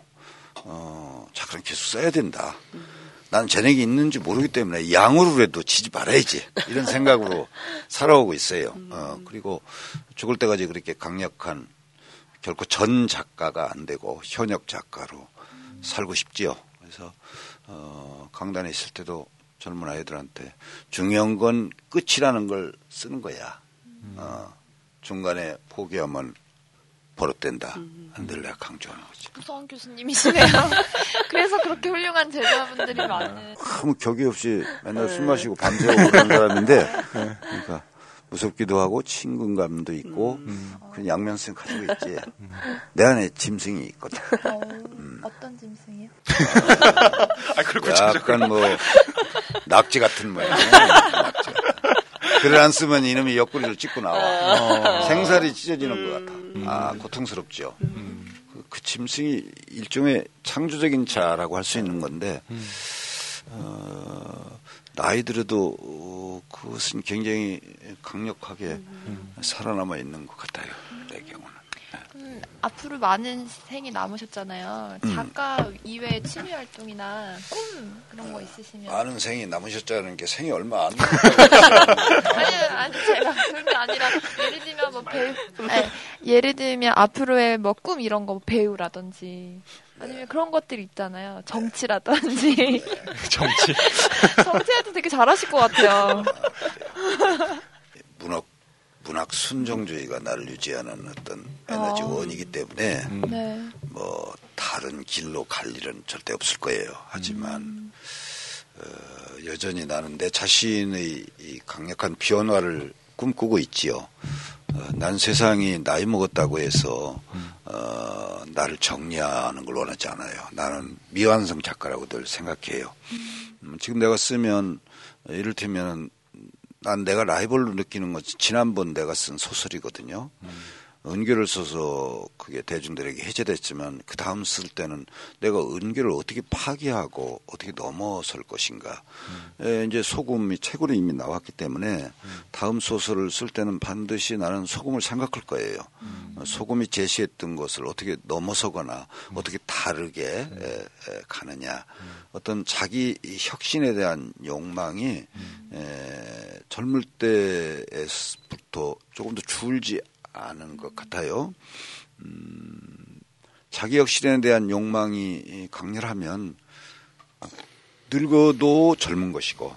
Speaker 4: 어, 자, 그럼 계속 써야 된다. 음. 나는 재능이 있는지 모르기 때문에 양으로라도 치지 말아야지. 이런 생각으로 살아오고 있어요. 어, 그리고 죽을 때까지 그렇게 강력한 결코 전 작가가 안 되고 현역 작가로 살고 싶지요. 그래서, 어, 강단에 있을 때도 젊은 아이들한테 중요한 건 끝이라는 걸 쓰는 거야. 어, 중간에 포기하면 버릇된다. 음. 늘 내가 강조하는 거지.
Speaker 2: 무서운 교수님이시네요. 그래서 그렇게 훌륭한 제자분들이 많은.
Speaker 4: 아무 격이 없이 맨날 네. 술 마시고 밤새고 그런 사람인데, 그러니까 무섭기도 하고 친근감도 있고 음. 그런 양면성 가지고 있지. 음. 내 안에 짐승이 있거든.
Speaker 2: 어, 음. 어떤 짐승이요?
Speaker 3: 아, 그걸
Speaker 4: 약간 뭐 낙지 같은 모양. 낙지. 글을 안 쓰면 이놈이 옆구리를 찍고 나와. 어. 생살이 찢어지는 것 같아. 음. 아, 고통스럽죠. 음. 그, 그, 짐승이 일종의 창조적인 자라고 할 수 있는 건데, 음. 어, 나이 들어도 어, 그것은 굉장히 강력하게 음. 살아남아 있는 것 같아요. 내 경우는.
Speaker 2: 음, 앞으로 많은 생이 남으셨잖아요. 음. 작가 음. 이외의 취미 활동이나 꿈 그런 거 있으시면
Speaker 4: 많은 생이 남으셨다는 게 생이 얼마 안
Speaker 2: 아니 아니 제가 그런 게 아니라 예를 들면 뭐 배우 아니, 예를 들면 앞으로의 뭐 꿈 이런 거뭐 배우라든지 아니면 그런 것들 있잖아요. 정치라든지.
Speaker 3: 정치.
Speaker 2: 정치에도 되게 잘하실 것 같아요.
Speaker 4: 문학 순정주의가 나를 유지하는 어떤 에너지 어. 원이기 때문에 음. 네. 뭐 다른 길로 갈 일은 절대 없을 거예요. 하지만 음. 어, 여전히 나는 내 자신의 이 강력한 변화를 꿈꾸고 있지요. 어, 난 세상이 나이 먹었다고 해서 어, 나를 정리하는 걸 원하지 않아요. 나는 미완성 작가라고 늘 생각해요. 음, 지금 내가 쓰면 이를테면 난 내가 라이벌로 느끼는 것이 지난번 내가 쓴 소설이거든요. 음. 은교를 써서 그게 대중들에게 해제됐지만 그 다음 쓸 때는 내가 은교를 어떻게 파괴하고 어떻게 넘어설 것인가. 음. 에, 이제 소금이 책으로 이미 나왔기 때문에 음. 다음 소설을 쓸 때는 반드시 나는 소금을 생각할 거예요. 음. 소금이 제시했던 것을 어떻게 넘어서거나 음. 어떻게 다르게 에, 에, 가느냐. 음. 어떤 자기 혁신에 대한 욕망이 음. 에, 젊을 때부터 조금 더 줄지 않은 것 같아요. 음, 자기 역 실현에 대한 욕망이 강렬하면 늙어도 젊은 것이고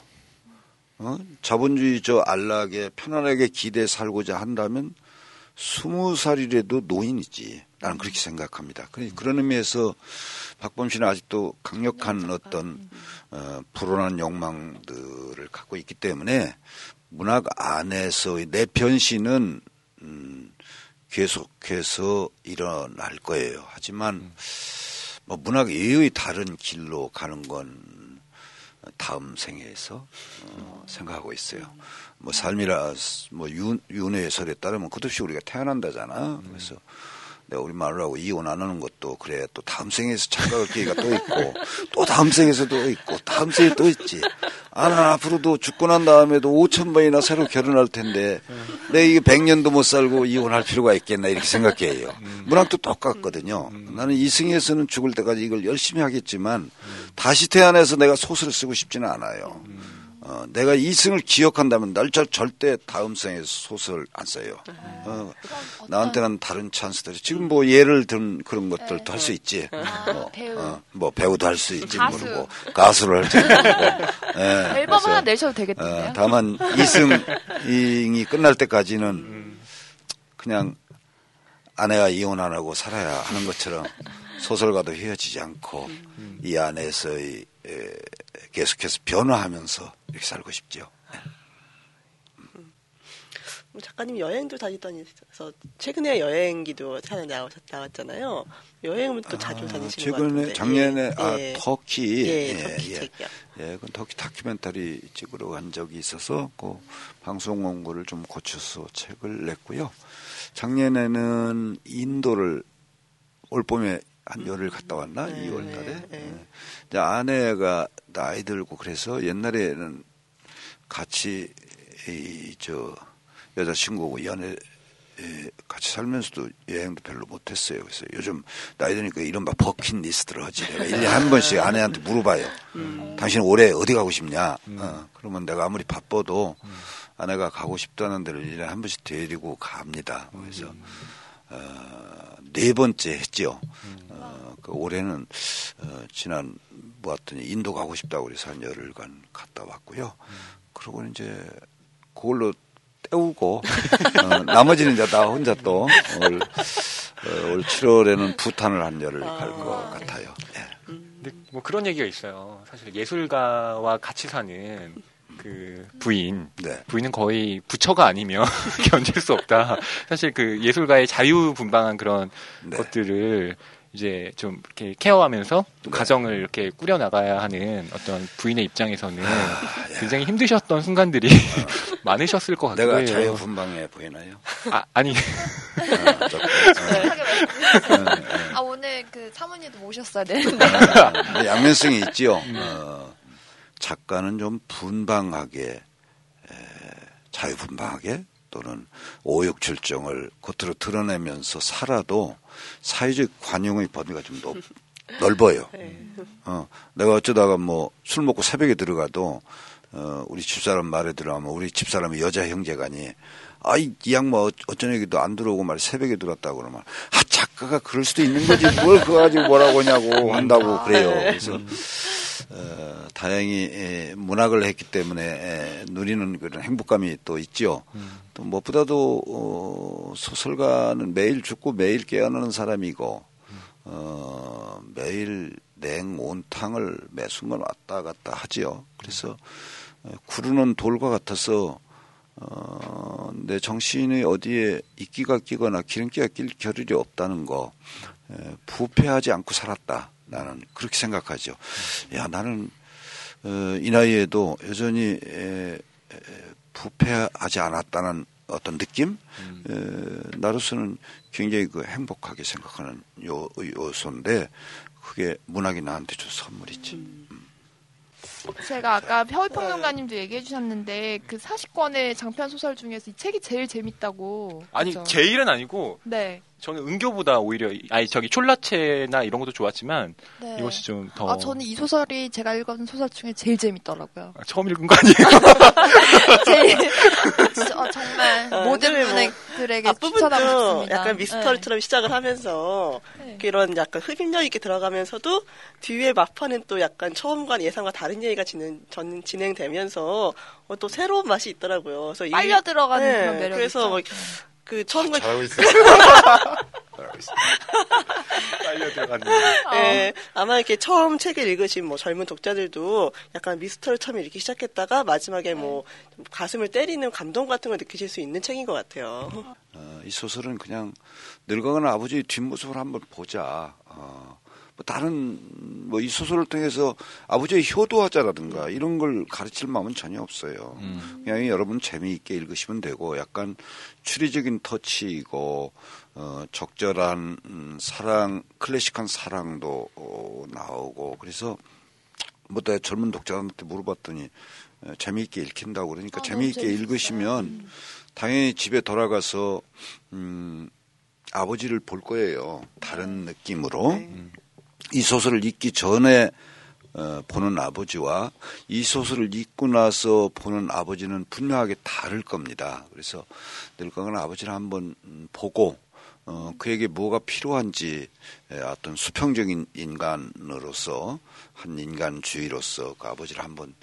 Speaker 4: 어? 자본주의 저 안락에 편안하게 기대 살고자 한다면 스무 살이라도 노인이지. 나는 그렇게 생각합니다. 그런 의미에서 박범 씨는 아직도 강력한 어떤 어, 불온한 욕망들을 갖고 있기 때문에 문학 안에서의 내 변신은 음, 계속해서 일어날 거예요. 하지만 뭐 문학 외의 다른 길로 가는 건 다음 생에서 어, 생각하고 있어요. 뭐 삶이라 뭐 윤, 윤회의 설에 따르면 끝없이 우리가 태어난다잖아. 그래서 내가 우리 말하고 이혼 안 하는 것도 그래 또 다음 생에서 착각할 기회가 또 있고 또 다음 생에서 또 있고 다음 생에 또 있지. 아, 난 앞으로도 죽고 난 다음에도 5천 번이나 새로 결혼할 텐데 내가 이게 100년도 못 살고 이혼할 필요가 있겠나 이렇게 생각해요. 문학도 똑같거든요. 나는 이승에서는 죽을 때까지 이걸 열심히 하겠지만 다시 태어나서 내가 소설을 쓰고 싶지는 않아요. 어, 내가 이승을 기억한다면 날 절, 절대 다음 생에서 소설 안 써요. 어, 나한테는 다른 찬스들이 지금 뭐 예를 든 그런 것들도 할 수 있지. 뭐,
Speaker 2: 배우.
Speaker 4: 어, 뭐 배우도 할 수 있지.
Speaker 2: 가수.
Speaker 4: 모르고 가수를 할지 모르고. 예,
Speaker 2: 앨범
Speaker 4: 그래서,
Speaker 2: 하나 내셔도 되겠던데요.
Speaker 4: 어, 다만 이승이 끝날 때까지는 그냥 아내와 이혼 안 하고 살아야 하는 것처럼 소설가도 헤어지지 않고 이 안에서의 에, 계속해서 변화하면서 이렇게 살고 싶죠.
Speaker 1: 뭐 작가님 여행도 다니다니서 최근에 여행기도 하나 나오셨 나왔잖아요. 여행은 또 자주 다니시는 것
Speaker 4: 최근에
Speaker 1: 같은데.
Speaker 4: 작년에
Speaker 1: 예,
Speaker 4: 아
Speaker 1: 예.
Speaker 4: 터키
Speaker 1: 예, 터키 책이요.
Speaker 4: 예, 그 터키 다큐멘터리 찍으러 간 적이 있어서 그 방송 원고를 좀 고쳐서 책을 냈고요. 작년에는 인도를 올 봄에 한 열흘 갔다 왔나?
Speaker 1: 네,
Speaker 4: 2월 달에.
Speaker 1: 네, 네.
Speaker 4: 예. 이제 아내가 나이 들고 그래서 옛날에는 같이 이 저 여자친구하고 연애 에, 같이 살면서도 여행도 별로 못했어요. 그래서 요즘 나이 드니까 이런 막 버킷리스트를 하지. 내가 1년에 한 번씩 아내한테 물어봐요. 당신 올해 어디 가고 싶냐? 어, 그러면 내가 아무리 바빠도 아내가 가고 싶다는 데를 1년에 한 번씩 데리고 갑니다. 그래서 어, 네 번째 했죠. 어, 그 올해는 어, 지난 보았더니 인도 가고 싶다고 그래서 한 열흘간 갔다 왔고요. 그러고 이제 그걸로 때우고 어, 나머지는 이제 나 혼자 또 올, 어, 올 7월에는 부탄을 한 열흘 갈것 같아요. 예.
Speaker 3: 근데 뭐 그런 얘기가 있어요. 사실 예술가와 같이 사는 그 부인,
Speaker 4: 네.
Speaker 3: 부인은 거의 부처가 아니면 견딜 수 없다. 사실 그 예술가의 자유분방한 그런
Speaker 4: 네.
Speaker 3: 것들을 이제 좀 이렇게 케어하면서 또
Speaker 4: 네.
Speaker 3: 가정을 이렇게 꾸려 나가야 하는 어떤 부인의 입장에서는
Speaker 4: 아,
Speaker 3: 굉장히 힘드셨던 순간들이 많으셨을 것 같고요.
Speaker 4: 내가 자유분방해 보이나요?
Speaker 3: 아, 아니
Speaker 4: 어. 어,
Speaker 2: 아 오늘 그 사모님도 모셨어야 되는데.
Speaker 4: 어, 양면성이 있지요. 어, 작가는 좀 분방하게 에, 자유분방하게 또는 오욕출정을 겉으로 드러내면서 살아도 사회적 관용의 범위가 좀 높, 넓어요. 어, 내가 어쩌다가 뭐 술 먹고 새벽에 들어가도 어, 우리 집사람 말에 들어가면 우리 집사람이 여자 형제가니 아이 이 양반 어- 어쩐 얘기도 안 들어오고 말 새벽에 들었다고 그러면 아 작가가 그럴 수도 있는 거지 뭘 그거 가지고 뭐라고 하냐고 한다고 그래요. 그래서 어, 다행히 에, 문학을 했기 때문에 에, 누리는 그런 행복감이 또 있죠. 또 무엇보다도 어, 소설가는 매일 죽고 매일 깨어나는 사람이고 어, 매일 냉 온탕을 매 순간 왔다 갔다 하지요. 그래서 어, 구르는 돌과 같아서 어, 내 정신이 어디에 이끼가 끼거나 기름기가 낄 겨를이 없다는 거 에, 부패하지 않고 살았다. 나는 그렇게 생각하죠. 야 나는 어, 이 나이에도 여전히 에, 에, 부패하지 않았다는 어떤 느낌 에, 나로서는 굉장히 그 행복하게 생각하는 요, 요소인데 그게 문학이 나한테 준 선물이지.
Speaker 2: 제가 아까 혀의평론가님도 얘기해 주셨는데 그 40권의 장편 소설 중에서 이 책이 제일 재밌다고.
Speaker 3: 아니
Speaker 2: 그죠?
Speaker 3: 제일은 아니고
Speaker 2: 네.
Speaker 3: 저는 은교보다 오히려 이- 아니 저기 촐라체나 이런 것도 좋았지만
Speaker 2: 네.
Speaker 3: 이것이 좀 더
Speaker 2: 아 저는 이 소설이 제가 읽은 소설 중에 제일 재밌더라고요.
Speaker 3: 처음 읽은 거 아니에요?
Speaker 2: 제일 어, 정말
Speaker 1: 아,
Speaker 2: 모든
Speaker 1: 근데 뭐
Speaker 2: 분들에게 추천하고
Speaker 1: 앞부분도
Speaker 2: 싶습니다.
Speaker 1: 약간 미스터리처럼 시작을 하면서
Speaker 2: 네.
Speaker 1: 이런 약간 흡입력 있게 들어가면서도 뒤에 막판은 또 약간 처음과 예상과 다른 얘기가 진행, 전, 진행되면서 어, 또 새로운 맛이 있더라고요. 그래서 이-
Speaker 2: 빨려 들어가는
Speaker 1: 네,
Speaker 2: 그런 매력이
Speaker 1: 그래서. 뭐 그 처음과
Speaker 4: 잘하고 있어.
Speaker 3: 빨려 들어가는.
Speaker 1: 예, 아마 이렇게 처음 책을 읽으신 뭐 젊은 독자들도 약간 미스터를 처음 읽기 시작했다가 마지막에 뭐좀 가슴을 때리는 감동 같은 걸 느끼실 수 있는 책인 것 같아요.
Speaker 4: 어, 이 소설은 그냥 늙어가는 아버지의 뒷모습을 한번 보자. 어, 뭐 다른 뭐 이 소설을 통해서 아버지의 효도하자라든가 이런 걸 가르칠 마음은 전혀 없어요.
Speaker 3: 음.
Speaker 4: 그냥 여러분 재미있게 읽으시면 되고 약간 추리적인 터치이고 어, 적절한 음, 사랑 클래식한 사랑도 어, 나오고 그래서 뭐 내가 젊은 독자한테 물어봤더니 어, 재미있게 읽힌다고 그러니까
Speaker 2: 아,
Speaker 4: 재미있게. 읽으시면 당연히 집에 돌아가서 음, 아버지를 볼 거예요. 다른 느낌으로. 이 소설을 읽기 전에 어, 보는 아버지와 이 소설을 읽고 나서 보는 아버지는 분명하게 다를 겁니다. 그래서 늙어가는 아버지를 한번 음, 보고 어, 그에게 뭐가 필요한지 에, 어떤 수평적인 인간으로서 한 인간주의로서 그 아버지를 한번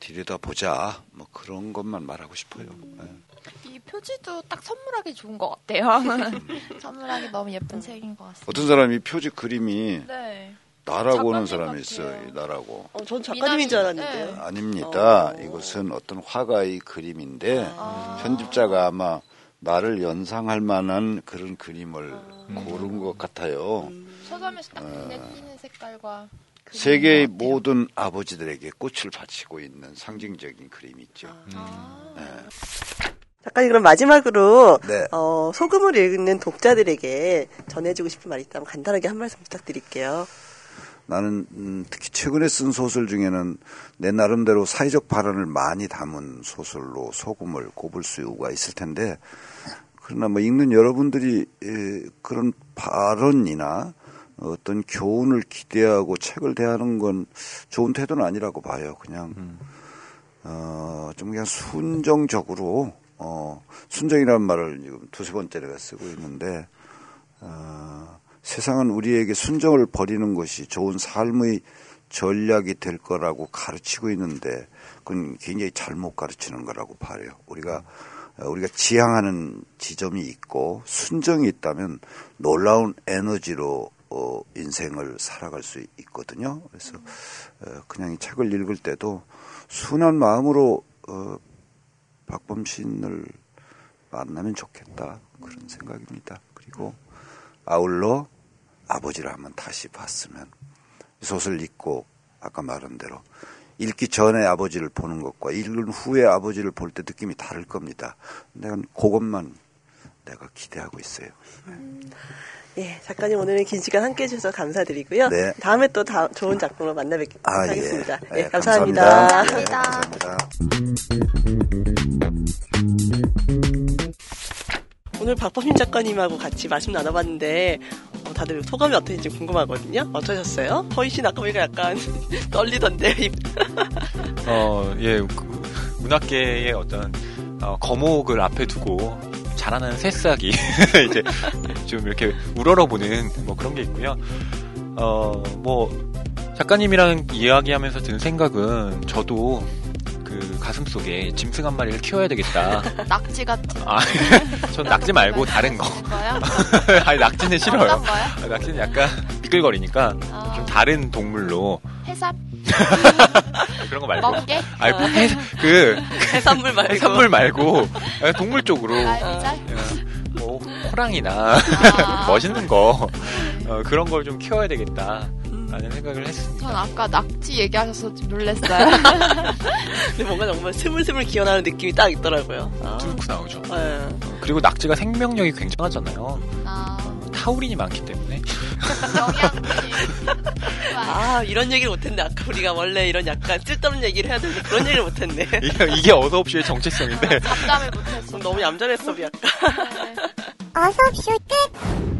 Speaker 4: 들여다보자 뭐 그런 것만 말하고 싶어요. 예.
Speaker 2: 이 표지도 딱 선물하기 좋은 것 같아요. 선물하기 너무 예쁜 책인 것 같습니다.
Speaker 4: 어떤 사람이 표지 그림이
Speaker 2: 네.
Speaker 4: 나라고 하는 사람이
Speaker 2: 같아요.
Speaker 4: 있어요. 나라고.
Speaker 1: 어, 전 작가님인 줄 알았는데요.
Speaker 2: 네.
Speaker 4: 아닙니다.
Speaker 1: 어.
Speaker 4: 이것은 어떤 화가의 그림인데
Speaker 2: 아.
Speaker 4: 편집자가 아마 나를 연상할 만한 그런 그림을 고른 것 같아요.
Speaker 2: 서점에서 딱 눈에 띄는 색깔과
Speaker 4: 세계의. 모든 아버지들에게 꽃을 바치고 있는 상징적인 그림이 있죠.
Speaker 2: 아.
Speaker 1: 작가님 그럼 마지막으로
Speaker 4: 네.
Speaker 1: 어, 소금을 읽는 독자들에게 전해주고 싶은 말 있다면 간단하게 한 말씀 부탁드릴게요.
Speaker 4: 나는 음, 특히 최근에 쓴 소설 중에는 내 나름대로 사회적 발언을 많이 담은 소설로 소금을 꼽을 수가 있을 텐데 그러나 뭐 읽는 여러분들이 에, 그런 발언이나 어떤 교훈을 기대하고 책을 대하는 건 좋은 태도는 아니라고 봐요. 그냥 어, 좀 그냥 순정적으로 어, 순정이라는 말을 지금 두세 번째 내가 쓰고 있는데 어, 세상은 우리에게 순정을 버리는 것이 좋은 삶의 전략이 될 거라고 가르치고 있는데 그건 굉장히 잘못 가르치는 거라고 봐요. 우리가 어, 우리가 지향하는 지점이 있고 순정이 있다면 놀라운 에너지로 어, 인생을 살아갈 수 있거든요. 그래서 어, 그냥 이 책을 읽을 때도 순한 마음으로 어, 박범신을 만나면 좋겠다 그런 생각입니다. 그리고 아울러 아버지를 한번 다시 봤으면 이 소설 읽고 아까 말한 대로 읽기 전에 아버지를 보는 것과 읽은 후에 아버지를 볼 때 느낌이 다를 겁니다. 내가 그것만 내가 기대하고 있어요.
Speaker 1: 예, 작가님 오늘은 긴 시간 함께 해주셔서 감사드리고요.
Speaker 4: 네.
Speaker 1: 다음에 또 다, 좋은 작품으로 만나 뵙도록
Speaker 4: 아,
Speaker 1: 하겠습니다.
Speaker 4: 예.
Speaker 1: 예,
Speaker 4: 예,
Speaker 1: 감사합니다.
Speaker 4: 감사합니다. 예,
Speaker 2: 감사합니다.
Speaker 4: 감사합니다.
Speaker 1: 오늘 박범신 작가님하고 같이 말씀 나눠봤는데 어, 다들 소감이 어떠신지 궁금하거든요. 어떠셨어요? 허희 씨는 아까 보니까 약간 떨리던데.
Speaker 3: 어, 예, 그 문학계의 어떤 어, 거목을 앞에 두고 자라는 새싹이 이제 좀 이렇게 우러러보는 뭐 그런 게 있고요. 어, 뭐 작가님이랑 이야기하면서 든 생각은 저도 그 가슴 속에 짐승 한 마리를 키워야 되겠다.
Speaker 2: 낙지 같은
Speaker 3: 아, 전 낙지 말고 다른 거. 아니 낙지는 싫어요. 아, 낙지는 약간 미끌거리니까
Speaker 2: 아.
Speaker 3: 좀 다른 동물로
Speaker 2: 해삼?
Speaker 3: 그런 거 말고.
Speaker 2: 멍게?
Speaker 3: 아니 뭐 해, 그
Speaker 1: 해산물 말고.
Speaker 3: 해산물 말고 아, 동물 쪽으로
Speaker 2: 갈비살?
Speaker 3: 뭐 호랑이나
Speaker 2: 아.
Speaker 3: 멋있는 거 어, 그런 걸 좀 키워야 되겠다. 라는 생각을 했습니다.
Speaker 2: 전 아까 낙지 얘기하셔서 좀 놀랐어요.
Speaker 1: 근데 뭔가 정말 스물스물 기어나는 느낌이 딱 있더라고요. 아,
Speaker 3: 뚫고 나오죠.
Speaker 1: 예.
Speaker 3: 그리고 낙지가 생명력이 굉장하잖아요.
Speaker 2: 아,
Speaker 3: 타우린이 많기 때문에.
Speaker 1: 아, 이런 얘기를 못했네. 아까 우리가 원래 이런 약간 쓸데없는 얘기를 해야 되는데 그런 얘기를 못했네.
Speaker 3: 이게, 이게 어서 없이의 정체성인데
Speaker 2: 잠잠을 못했어.
Speaker 1: 너무 얌전했어, 약간.
Speaker 2: 네.
Speaker 5: 어서 슈 끝.